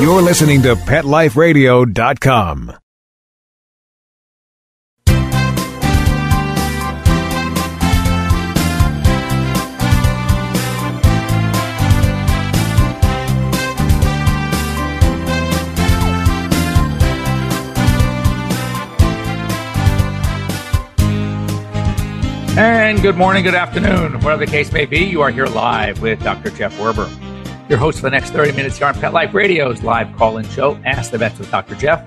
You're listening to PetLifeRadio.com. And good morning, good afternoon, whatever the case may be. You are here live with Dr. Jeff Werber, your host for the next 30 minutes here on Pet Life Radio's live call in show, Ask the Vets with Dr. Jeff.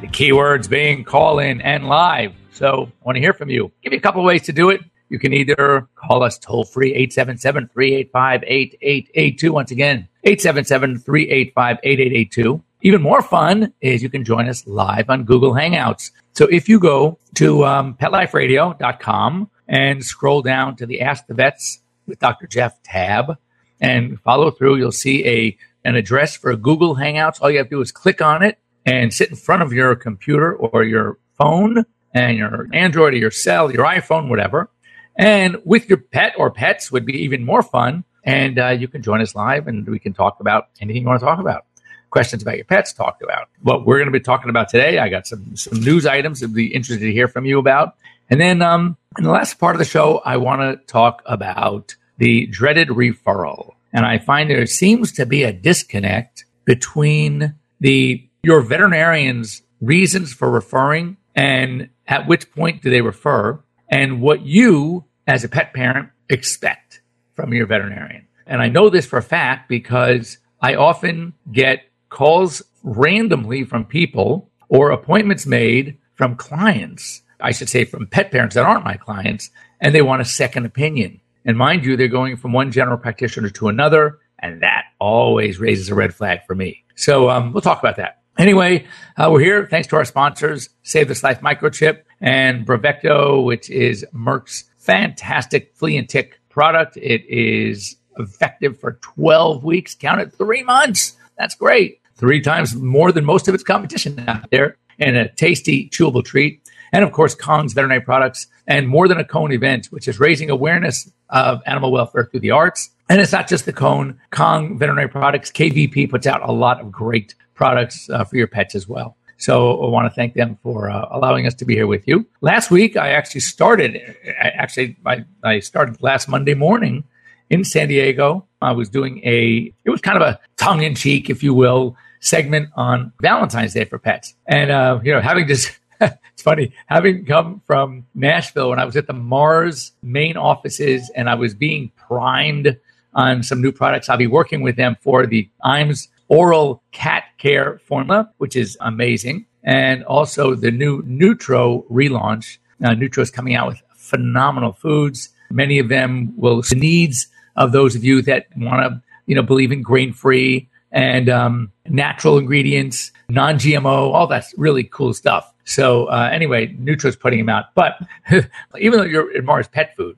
The keywords being call in and live. So I want to hear from you. Give you a couple of ways to do it. You can either call us toll free 877 385 8882. Once again, 877 385 8882. Even more fun is you can join us live on Google Hangouts. So if you go to um, petliferadio.com and scroll down to the Ask the Vets with Dr. Jeff tab and follow through. You'll see a an address for Google Hangouts. All you have to do is click on it and sit in front of your computer or your phone and your Android or your cell, your iPhone, whatever. And with your pet or pets would be even more fun. And uh, you can join us live and we can talk about anything you want to talk about. Questions about your pets, talked about. What we're going to be talking about today, I got some, some news items I'd be interested to hear from you about. And then um, in the last part of the show, I want to talk about the dreaded referral. And I find there seems to be a disconnect between the your veterinarian's reasons for referring and at which point do they refer and what you as a pet parent expect from your veterinarian. And I know this for a fact because I often get calls randomly from people or appointments made from clients I should say, from pet parents that aren't my clients, and they want a second opinion. And mind you, they're going from one general practitioner to another, and that always raises a red flag for me. So um, we'll talk about that. Anyway, uh, we're here thanks to our sponsors, Save This Life Microchip and Bravecto, which is Merck's fantastic flea and tick product. It is effective for 12 weeks, count it three months. That's great. Three times more than most of its competition out there, and a tasty, chewable treat and of course Kong's veterinary products and more than a cone event, which is raising awareness of animal welfare through the arts. And it's not just the cone. Kong veterinary products, KVP puts out a lot of great products uh, for your pets as well. So I want to thank them for uh, allowing us to be here with you. Last week, I actually started, I actually, I, I started last Monday morning in San Diego. I was doing a, it was kind of a tongue in cheek, if you will, segment on Valentine's Day for pets. And, uh, you know, having just it's funny having come from Nashville when I was at the Mars main offices and I was being primed on some new products. I'll be working with them for the IAMS oral cat care formula, which is amazing. And also the new Nutro relaunch. Uh, Nutro is coming out with phenomenal foods. Many of them will the needs of those of you that want to, you know, believe in grain free and um, natural ingredients, non GMO, all that's really cool stuff. So uh, anyway, Nutro's putting them out. But even though you're in Mars Pet Food,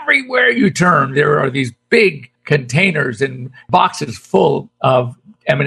everywhere you turn, there are these big containers and boxes full of M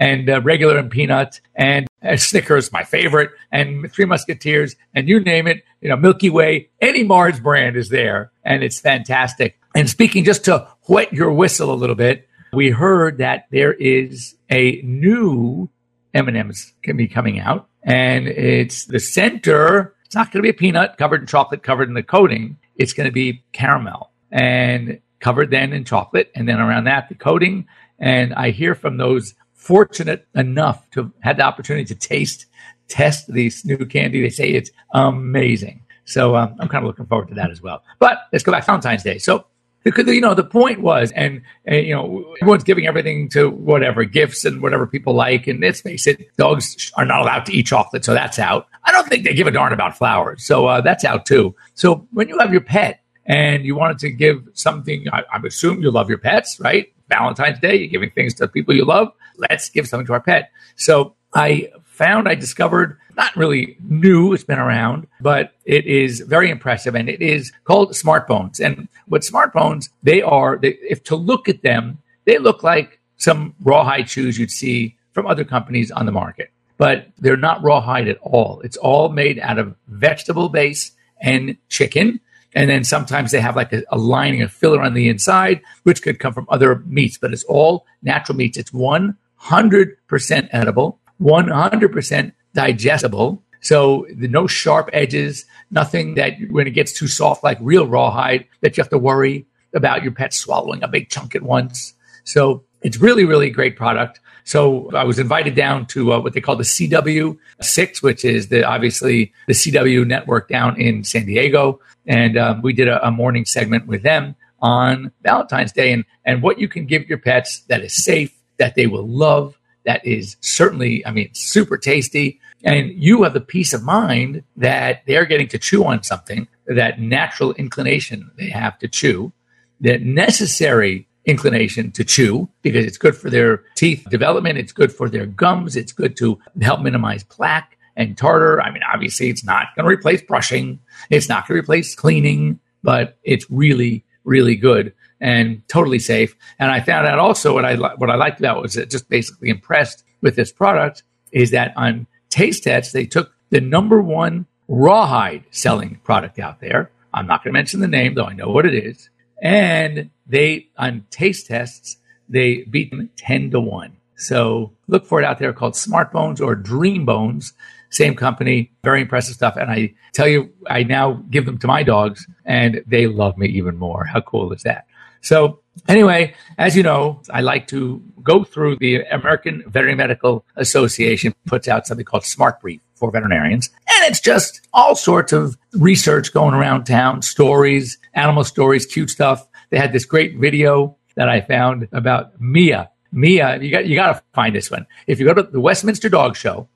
and uh, regular and peanuts and uh, Snickers, my favorite, and Three Musketeers, and you name it. You know, Milky Way, any Mars brand is there, and it's fantastic. And speaking just to whet your whistle a little bit, we heard that there is a new M&Ms can be coming out and it's the center. It's not going to be a peanut covered in chocolate, covered in the coating. It's going to be caramel and covered then in chocolate, and then around that the coating. And I hear from those fortunate enough to have had the opportunity to taste, test these new candy. They say it's amazing. So um, I'm kind of looking forward to that as well. But let's go back to Valentine's Day. So because you know the point was and, and, you know everyone's giving everything to whatever gifts and whatever people like and let's face it dogs are not allowed to eat chocolate so that's out. I don't think they give a darn about flowers so uh, that's out too. So when you have your pet and you wanted to give something I, I assume you love your pets right? Valentine's day you're giving things to people you love. Let's give something to our pet. So i found i discovered not really new, it's been around, but it is very impressive and it is called SmartBones. And what SmartBones, they are, they, if to look at them, they look like some rawhide shoes you'd see from other companies on the market, but they're not rawhide at all. It's all made out of vegetable base and chicken. And then sometimes they have like a, a, lining, a filler on the inside, which could come from other meats, but it's all natural meats. It's 100% 100% edible, 100% digestible. So no sharp edges, nothing that when it gets too soft, like real rawhide, that you have to worry about your pet swallowing a big chunk at once. So it's really, really great product. So I was invited down to uh, what they call the CW6, which is the obviously the CW network down in San Diego, and um, we did a, a morning segment with them on Valentine's Day and and what you can give your pets that is safe, that they will love, that is certainly, I mean, super tasty. And you have the peace of mind that they're getting to chew on something, that natural inclination they have to chew, that necessary inclination to chew because it's good for their teeth development. It's good for their gums. It's good to help minimize plaque and tartar. I mean, obviously, it's not going to replace brushing. It's not going to replace cleaning, but it's really, really good and totally safe. And I found out also what I what I liked about was that just basically impressed with this product is that on taste tests they took the number one rawhide selling product out there. I'm not going to mention the name, though I know what it is. And they, on taste tests, they beat them 10 to 1. So look for it out there called Smart Bones or Dream Bones. Same company, very impressive stuff. And I tell you, I now give them to my dogs and they love me even more. How cool is that? So anyway, as you know, I like to go through the American Veterinary Medical Association puts out something called Smart Brief for veterinarians. And it's just all sorts of research going around town, stories, animal stories, cute stuff. They had this great video that I found about Mia. Mia, you got you got to find this one. If you go to the Westminster Dog Show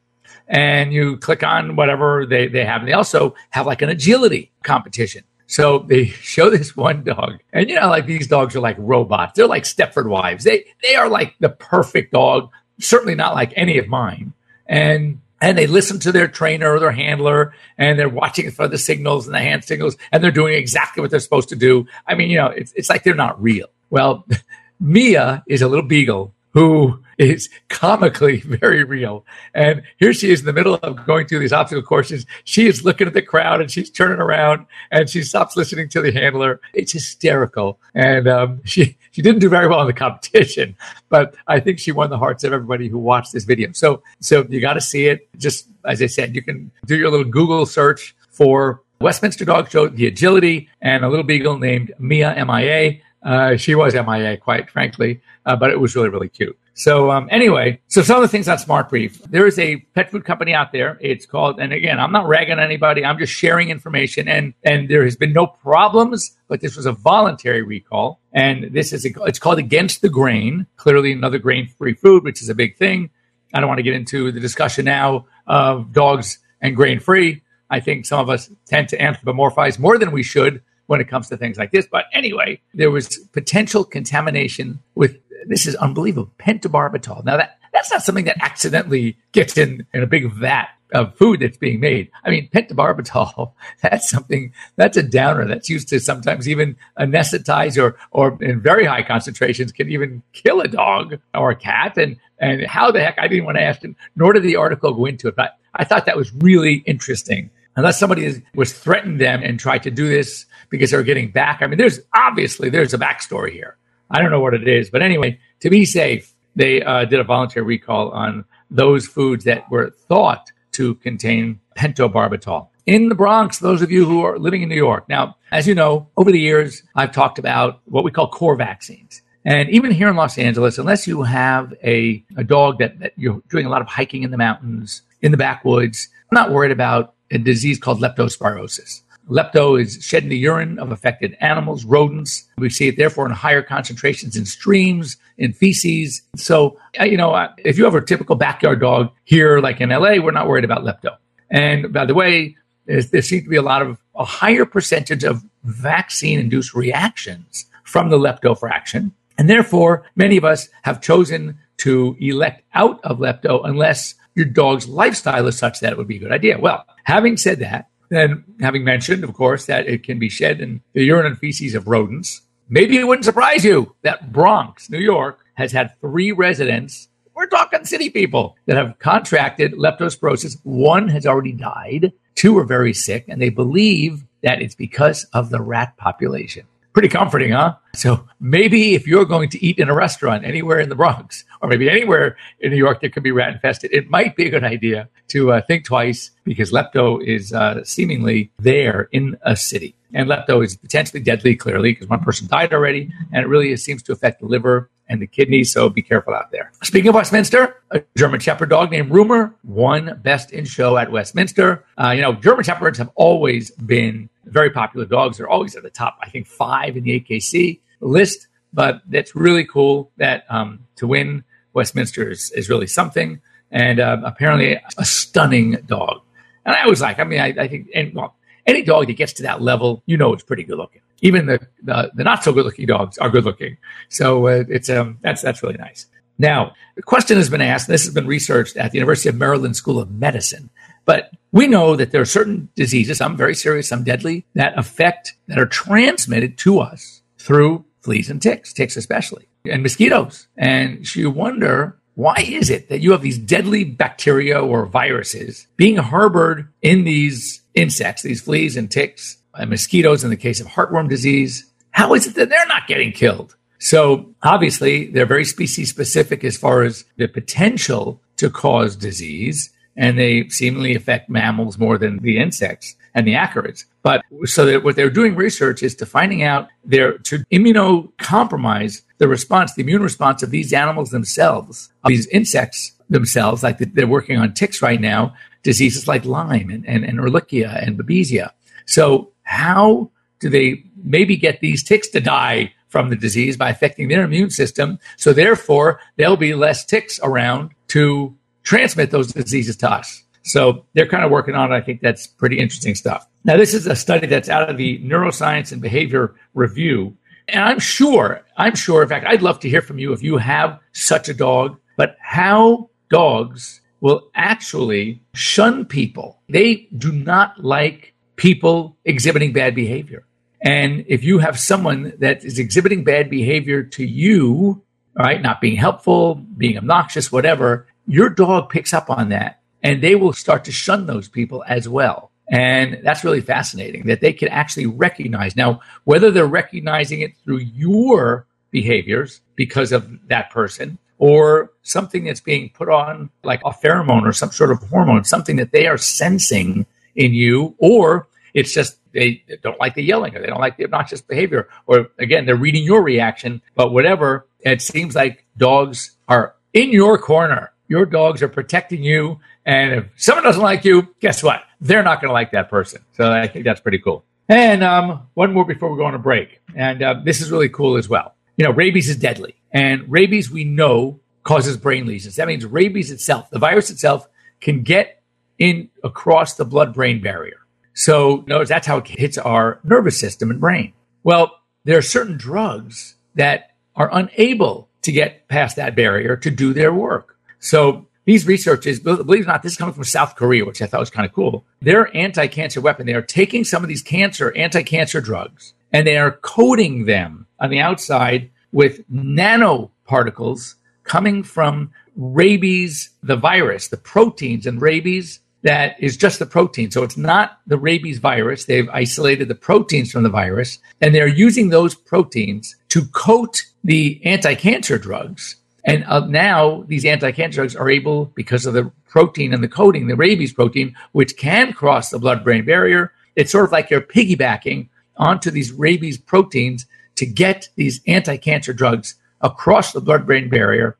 and you click on whatever they, they have, and they also have like an agility competition. So they show this one dog, and you know, like these dogs are like robots. They're like Stepford wives. They they are like the perfect dog. Certainly not like any of mine. And and they listen to their trainer or their handler and they're watching for the signals and the hand signals and they're doing exactly what they're supposed to do. I mean, you know, it's, it's like they're not real. Well, Mia is a little beagle who is comically very real. And here she is in the middle of going through these obstacle courses. She is looking at the crowd and she's turning around and she stops listening to the handler. It's hysterical. And um, she, she didn't do very well in the competition, but I think she won the hearts of everybody who watched this video. So, so you got to see it. Just as I said, you can do your little Google search for Westminster Dog Show, the agility, and a little beagle named Mia MIA. Uh, she was MIA, quite frankly, uh, but it was really, really cute. So um, anyway, so some of the things on Smart Brief. There is a pet food company out there. It's called, and again, I'm not ragging on anybody. I'm just sharing information, and and there has been no problems. But this was a voluntary recall, and this is a, it's called Against the Grain. Clearly, another grain-free food, which is a big thing. I don't want to get into the discussion now of dogs and grain-free. I think some of us tend to anthropomorphize more than we should when it comes to things like this. But anyway, there was potential contamination with this is unbelievable pentobarbital. Now that that's not something that accidentally gets in in a big vat of food that's being made. I mean, pentobarbital, that's something, that's a downer that's used to sometimes even anesthetize or, or in very high concentrations can even kill a dog or a cat. And, and how the heck, I didn't want to ask him, nor did the article go into it, but I thought that was really interesting. Unless somebody was threatened them and tried to do this because they were getting back. I mean, there's obviously, there's a backstory here. I don't know what it is, but anyway, to be safe, they uh, did a voluntary recall on those foods that were thought to contain pentobarbital. In the Bronx, those of you who are living in New York. Now, as you know, over the years, I've talked about what we call core vaccines. And even here in Los Angeles, unless you have a, a dog that, that you're doing a lot of hiking in the mountains, in the backwoods, I'm not worried about a disease called leptospirosis. Lepto is shed in the urine of affected animals, rodents. We see it therefore in higher concentrations in streams, in feces. So, you know, if you have a typical backyard dog here, like in LA, we're not worried about lepto. And by the way, there seems to be a lot of a higher percentage of vaccine induced reactions from the lepto fraction. And therefore, many of us have chosen to elect out of lepto unless your dog's lifestyle is such that it would be a good idea. Well, having said that, then, having mentioned, of course, that it can be shed in the urine and feces of rodents, maybe it wouldn't surprise you that Bronx, New York, has had three residents. We're talking city people that have contracted leptospirosis. One has already died. Two are very sick, and they believe that it's because of the rat population. Pretty comforting, huh? So maybe if you're going to eat in a restaurant anywhere in the Bronx, or maybe anywhere in New York that could be rat infested, it might be a good idea to uh, think twice because lepto is uh, seemingly there in a city. And lepto is potentially deadly, clearly, because one person died already, and it really seems to affect the liver and the kidneys. So be careful out there. Speaking of Westminster, a German Shepherd dog named Rumor won Best in Show at Westminster. Uh, you know, German Shepherds have always been very popular dogs. They're always at the top, I think, five in the AKC list. But that's really cool that um, to win Westminster is, is really something. And uh, apparently a stunning dog. And I was like, I mean, I, I think, and well, any dog that gets to that level, you know, it's pretty good looking even the, the, the not so good looking dogs are good looking. So uh, it's um, that's that's really nice. Now, the question has been asked, this has been researched at the University of Maryland School of Medicine, but we know that there are certain diseases, some very serious, some deadly, that affect, that are transmitted to us through fleas and ticks, ticks especially, and mosquitoes. And you wonder, why is it that you have these deadly bacteria or viruses being harbored in these insects, these fleas and ticks, mosquitoes in the case of heartworm disease. How is it that they're not getting killed? So obviously, they're very species specific as far as the potential to cause disease, and they seemingly affect mammals more than the insects and the acarids. But so that what they're doing research is to finding out their to immunocompromise the response, the immune response of these animals themselves, these insects themselves, like they're working on ticks right now, diseases like Lyme and, and, and Ehrlichia and Babesia. So how do they maybe get these ticks to die from the disease by affecting their immune system? So therefore, there'll be less ticks around to transmit those diseases to us. So they're kind of working on it. I think that's pretty interesting stuff. Now, this is a study that's out of the Neuroscience and Behavior Review. And I'm sure, I'm sure, in fact, I'd love to hear from you if you have such a dog, but how dogs will actually shun people. They do not like people exhibiting bad behavior. And if you have someone that is exhibiting bad behavior to you, right, not being helpful, being obnoxious, whatever, your dog picks up on that and they will start to shun those people as well. And that's really fascinating that they can actually recognize. Now, whether they're recognizing it through your behaviors because of that person or something that's being put on like a pheromone or some sort of hormone, something that they are sensing in you, or it's just they don't like the yelling or they don't like the obnoxious behavior, or again, they're reading your reaction, but whatever. It seems like dogs are in your corner. Your dogs are protecting you. And if someone doesn't like you, guess what? They're not going to like that person. So I think that's pretty cool. And um, one more before we go on a break. And uh, this is really cool as well. You know, rabies is deadly. And rabies, we know, causes brain lesions. That means rabies itself, the virus itself, can get in across the blood brain barrier. So notice that's how it hits our nervous system and brain. Well, there are certain drugs that are unable to get past that barrier to do their work. So these researchers, believe it or not, this is coming from South Korea, which I thought was kind of cool. Their anti-cancer weapon, they are taking some of these cancer, anti-cancer drugs, and they are coating them on the outside with nanoparticles coming from rabies, the virus, the proteins in rabies that is just the protein. So it's not the rabies virus. They've isolated the proteins from the virus and they're using those proteins to coat the anti-cancer drugs. And uh, now these anti-cancer drugs are able, because of the protein and the coating, the rabies protein, which can cross the blood-brain barrier. It's sort of like you're piggybacking onto these rabies proteins to get these anti-cancer drugs across the blood-brain barrier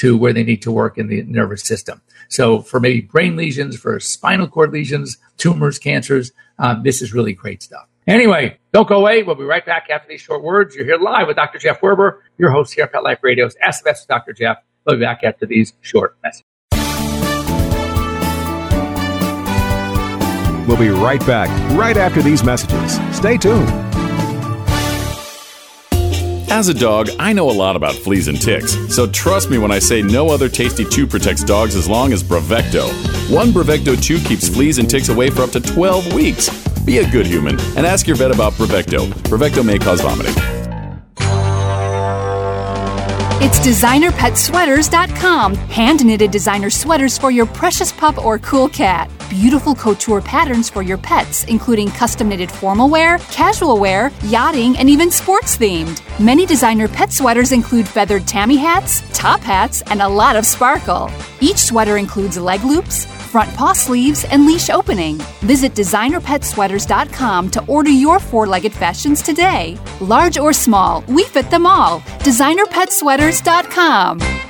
into where they need to work in the nervous system. So for maybe brain lesions, for spinal cord lesions, tumors, cancers, um, this is really great stuff. Anyway, don't go away. We'll be right back after these short words. You're here live with Dr. Jeff Werber, your host here at Pet Life Radio's Ask the with Dr. Jeff. We'll be back after these short messages. We'll be right back right after these messages. Stay tuned. As a dog, I know a lot about fleas and ticks, so trust me when I say no other tasty chew protects dogs as long as Bravecto. One Bravecto chew keeps fleas and ticks away for up to 12 weeks. Be a good human and ask your vet about Bravecto. Bravecto may cause vomiting. It's designerpetsweaters.com. Hand knitted designer sweaters for your precious pup or cool cat. Beautiful couture patterns for your pets, including custom knitted formal wear, casual wear, yachting, and even sports themed. Many designer pet sweaters include feathered tammy hats, top hats, and a lot of sparkle. Each sweater includes leg loops, front paw sleeves, and leash opening. Visit designerpetsweaters.com to order your four legged fashions today. Large or small, we fit them all. Designerpetsweaters.com.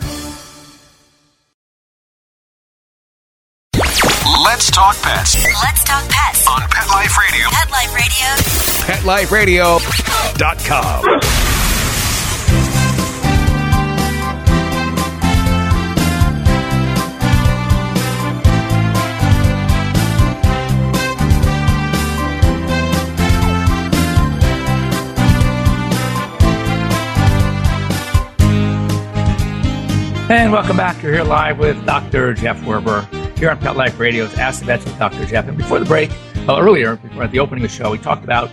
Talk pets Let's talk pets. on Pet Life Radio. Pet Life Radio. PetLifeRadio.com. And welcome back. You're here live with Dr. Jeff Werber here on Pet Life Radio's Ask the Vets with Dr. Jeff. And before the break, well, earlier, before at the opening of the show, we talked about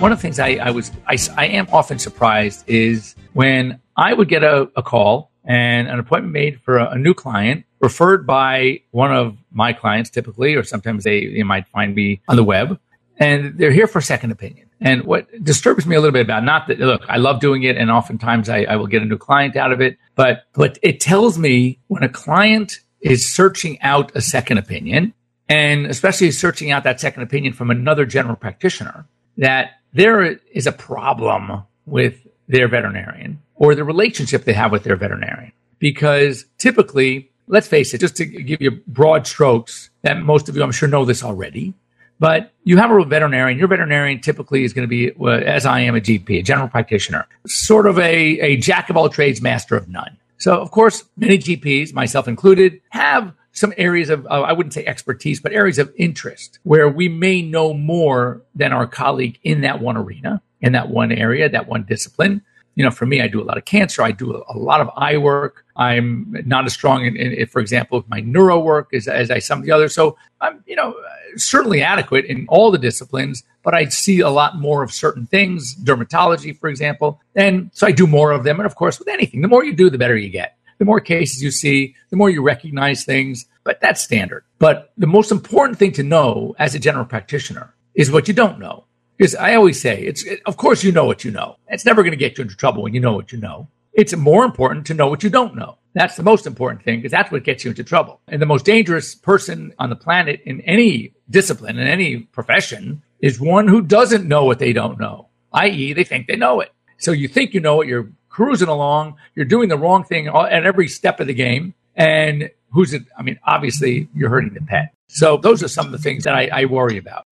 one of the things I, I was, I, I am often surprised is when I would get a, a call and an appointment made for a, a new client referred by one of my clients typically, or sometimes they, they might find me on the web and they're here for a second opinion. And what disturbs me a little bit about not that look, I love doing it, and oftentimes I, I will get a new client out of it, but but it tells me when a client is searching out a second opinion, and especially searching out that second opinion from another general practitioner, that there is a problem with their veterinarian or the relationship they have with their veterinarian. Because typically, let's face it, just to give you broad strokes, that most of you I'm sure know this already, but you have a veterinarian. Your veterinarian typically is going to be, as I am a GP, a general practitioner, sort of a, a jack of all trades, master of none. So, of course, many GPs, myself included, have some areas of, uh, I wouldn't say expertise, but areas of interest where we may know more than our colleague in that one arena, in that one area, that one discipline. You know, for me, I do a lot of cancer. I do a, lot of eye work. I'm not as strong in, in for example, my neuro work as, as I some of the others. So I'm, you know, certainly adequate in all the disciplines, but I see a lot more of certain things, dermatology, for example. And so I do more of them. And of course, with anything, the more you do, the better you get. The more cases you see, the more you recognize things, but that's standard. But the most important thing to know as a general practitioner is what you don't know. Because I always say, it's, it, of course, you know what you know. It's never going to get you into trouble when you know what you know. It's more important to know what you don't know. That's the most important thing because that's what gets you into trouble. And the most dangerous person on the planet in any discipline, in any profession, is one who doesn't know what they don't know, i.e., they think they know it. So you think you know it, you're cruising along, you're doing the wrong thing at every step of the game. And who's it? I mean, obviously, you're hurting the pet. So those are some of the things that I, I worry about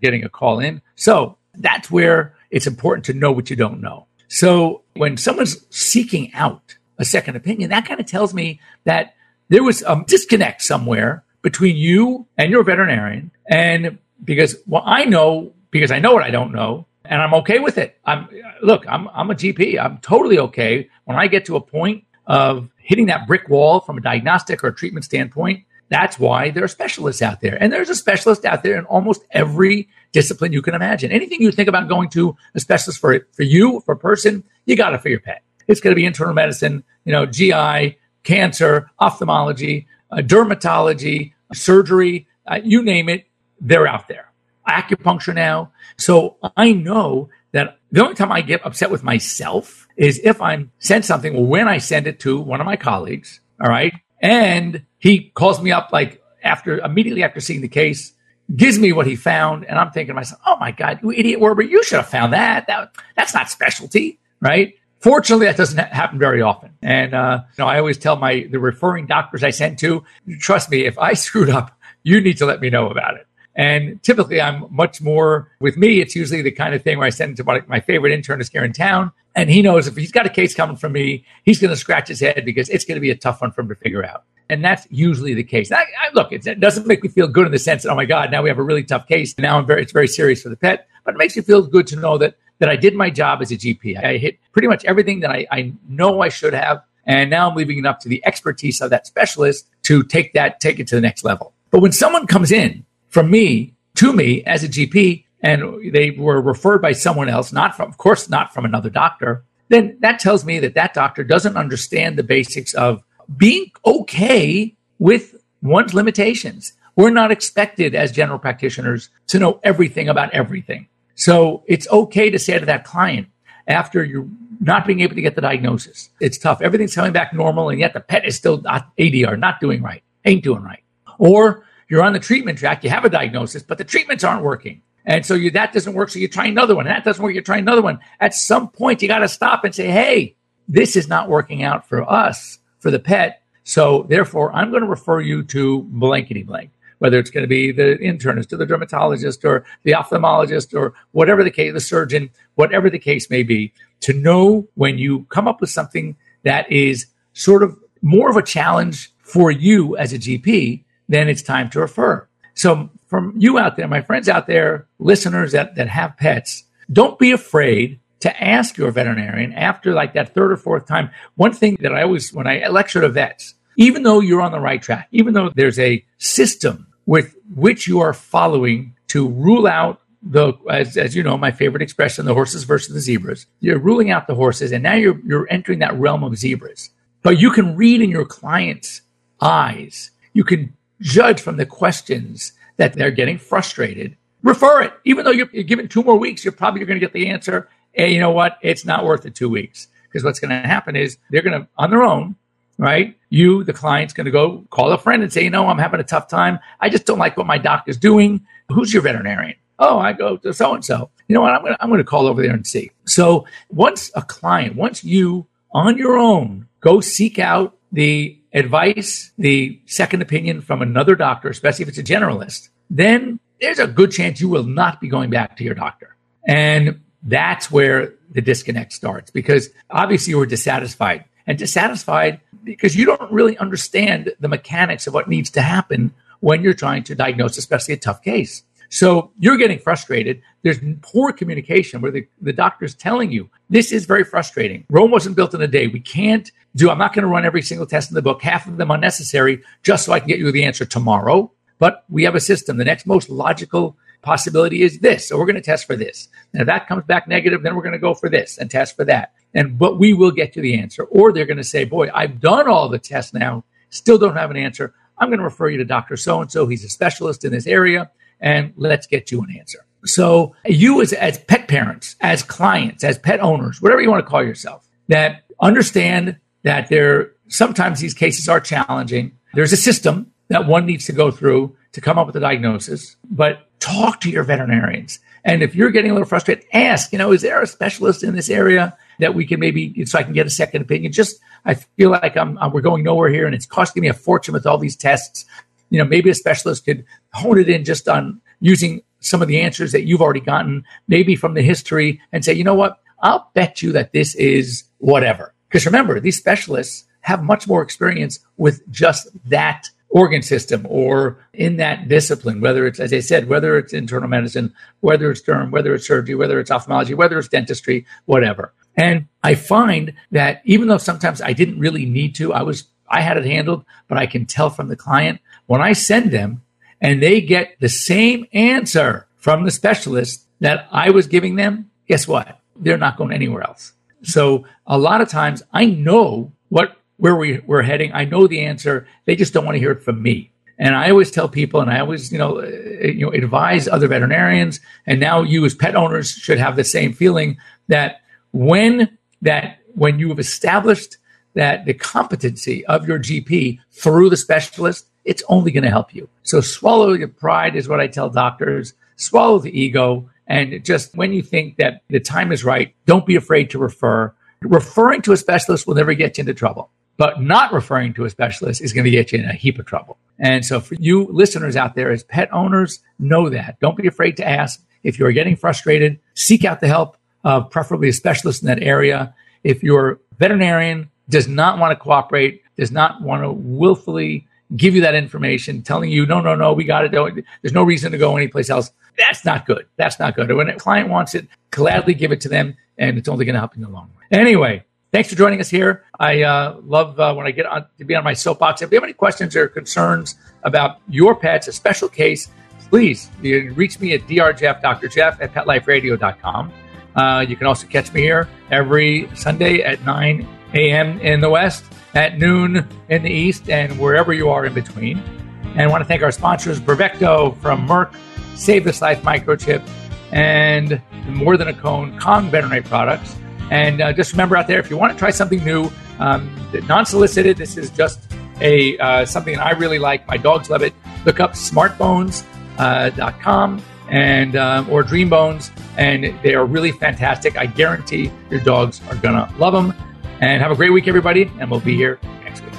getting a call in. So that's where it's important to know what you don't know. So when someone's seeking out a second opinion, that kind of tells me that there was a disconnect somewhere between you and your veterinarian. And because, well, I know, because I know what I don't know, and I'm okay with it. I'm, look, I'm, I'm a GP. I'm totally okay when I get to a point of hitting that brick wall from a diagnostic or a treatment standpoint. That's why there are specialists out there. And there's a specialist out there in almost every discipline you can imagine. Anything you think about going to a specialist for, for you, for a person, you got it for your pet. It's going to be internal medicine, you know, GI, cancer, ophthalmology, uh, dermatology, surgery, uh, you name it, they're out there. Acupuncture now. So I know that the only time I get upset with myself is if I'm sent something, when I send it to one of my colleagues, all right, and he calls me up like after immediately after seeing the case, gives me what he found, and I'm thinking to myself, "Oh my God, you idiot, Werber, you should have found that. That that's not specialty, right?" Fortunately, that doesn't ha- happen very often. And uh, you know, I always tell my the referring doctors I send to, trust me, if I screwed up, you need to let me know about it. And typically, I'm much more with me. It's usually the kind of thing where I send it to my, my favorite internist here in town, and he knows if he's got a case coming from me, he's going to scratch his head because it's going to be a tough one for him to figure out. And that's usually the case. I, I, look, it doesn't make me feel good in the sense that, oh my God, now we have a really tough case. Now I'm very, it's very serious for the pet, but it makes me feel good to know that, that I did my job as a GP. I hit pretty much everything that I, I know I should have. And now I'm leaving it up to the expertise of that specialist to take that, take it to the next level. But when someone comes in from me to me as a GP and they were referred by someone else, not from, of course, not from another doctor, then that tells me that that doctor doesn't understand the basics of being okay with one's limitations. We're not expected as general practitioners to know everything about everything. So it's okay to say to that client after you're not being able to get the diagnosis, it's tough. Everything's coming back normal and yet the pet is still not ADR, not doing right, ain't doing right. Or you're on the treatment track, you have a diagnosis, but the treatments aren't working. And so you, that doesn't work. So you try another one. That doesn't work. You try another one. At some point, you got to stop and say, Hey, this is not working out for us, for the pet. So therefore, I'm going to refer you to blankety blank, whether it's going to be the internist or the dermatologist or the ophthalmologist or whatever the case, the surgeon, whatever the case may be, to know when you come up with something that is sort of more of a challenge for you as a GP, then it's time to refer. So from you out there, my friends out there, listeners that, that have pets, don't be afraid to ask your veterinarian after like that third or fourth time. One thing that I always, when I lecture to vets, even though you're on the right track, even though there's a system with which you are following to rule out the, as, as you know, my favorite expression, the horses versus the zebras. You're ruling out the horses and now you're, you're entering that realm of zebras. But you can read in your client's eyes. You can judge from the questions that they're getting frustrated, refer it. Even though you're, you're given two more weeks, you're probably going to get the answer. And you know what? It's not worth the two weeks because what's going to happen is they're going to, on their own, right? You, the client's going to go call a friend and say, you know, I'm having a tough time. I just don't like what my doctor's doing. Who's your veterinarian? Oh, I go to so and so. You know what? I'm going to, I'm going to call over there and see. So once a client, once you on your own go seek out the advice, the second opinion from another doctor, especially if it's a generalist, then there's a good chance you will not be going back to your doctor. And that's where the disconnect starts because obviously you were dissatisfied and dissatisfied because you don't really understand the mechanics of what needs to happen when you're trying to diagnose, especially a tough case. So you're getting frustrated. There's poor communication where the, the doctor's telling you this is very frustrating. Rome wasn't built in a day. We can't do, I'm not going to run every single test in the book, half of them unnecessary, just so I can get you the answer tomorrow. But we have a system. The next most logical possibility is this. So we're going to test for this. And if that comes back negative, then we're going to go for this and test for that. And but we will get to the answer. Or they're going to say, boy, I've done all the tests now, still don't have an answer. I'm going to refer you to Dr. So and so. He's a specialist in this area, and let's get you an answer. So you as, as pet parents, as clients, as pet owners, whatever you want to call yourself, that understand that there sometimes these cases are challenging. There's a system that one needs to go through to come up with a diagnosis, but talk to your veterinarians. And if you're getting a little frustrated, ask, you know, is there a specialist in this area that we can maybe, so I can get a second opinion? Just, I feel like I'm, I'm, we're going nowhere here and it's costing me a fortune with all these tests. You know, maybe a specialist could hone it in just on using some of the answers that you've already gotten, maybe from the history and say, you know what? I'll bet you that this is whatever. Because remember, these specialists have much more experience with just that organ system or in that discipline, whether it's, as I said, whether it's internal medicine, whether it's derm, whether it's surgery, whether it's ophthalmology, whether it's dentistry, whatever. And I find that even though sometimes I didn't really need to, I was, I had it handled, but I can tell from the client when I send them and they get the same answer from the specialist that I was giving them, guess what? They're not going anywhere else. So a lot of times I know what where we, we're heading. I know the answer. They just don't want to hear it from me. And I always tell people, and I always, you know, uh, you know, advise other veterinarians, and now you as pet owners should have the same feeling that when that when you have established that the competency of your GP through the specialist, it's only going to help you. So swallow your pride is what I tell doctors. Swallow the ego, and just when you think that the time is right, don't be afraid to refer. Referring to a specialist will never get you into trouble, but not referring to a specialist is going to get you in a heap of trouble. And so for you listeners out there as pet owners, know that. Don't be afraid to ask. If you're getting frustrated, seek out the help of preferably a specialist in that area. If your veterinarian does not want to cooperate, does not want to willfully give you that information, telling you, no, no, no, we got it. There's no reason to go anyplace else. That's not good. That's not good. When a client wants it, gladly give it to them, and it's only going to help in the long run. Anyway, thanks for joining us here. I uh, love uh, when I get on to be on my soapbox. If you have any questions or concerns about your pets, a special case, please you can reach me at drjeff, Dr. Jeff at petliferadio.com. Uh, you can also catch me here every Sunday at 9 a.m. in the West, at noon in the East, and wherever you are in between. And I want to thank our sponsors, Bravecto from Merck, Save This Life Microchip, and More Than a Cone, Kong Veterinary Products. And uh, just remember out there, if you want to try something new, um, non-solicited, this is just a uh, something I really like. My dogs love it. Look up smartbones.com uh, and um, or Dreambones, and they are really fantastic. I guarantee your dogs are gonna love them. And have a great week, everybody, and we'll be here next week.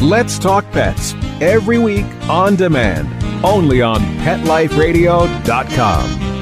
Let's talk pets every week on demand, only on PetLifeRadio.com.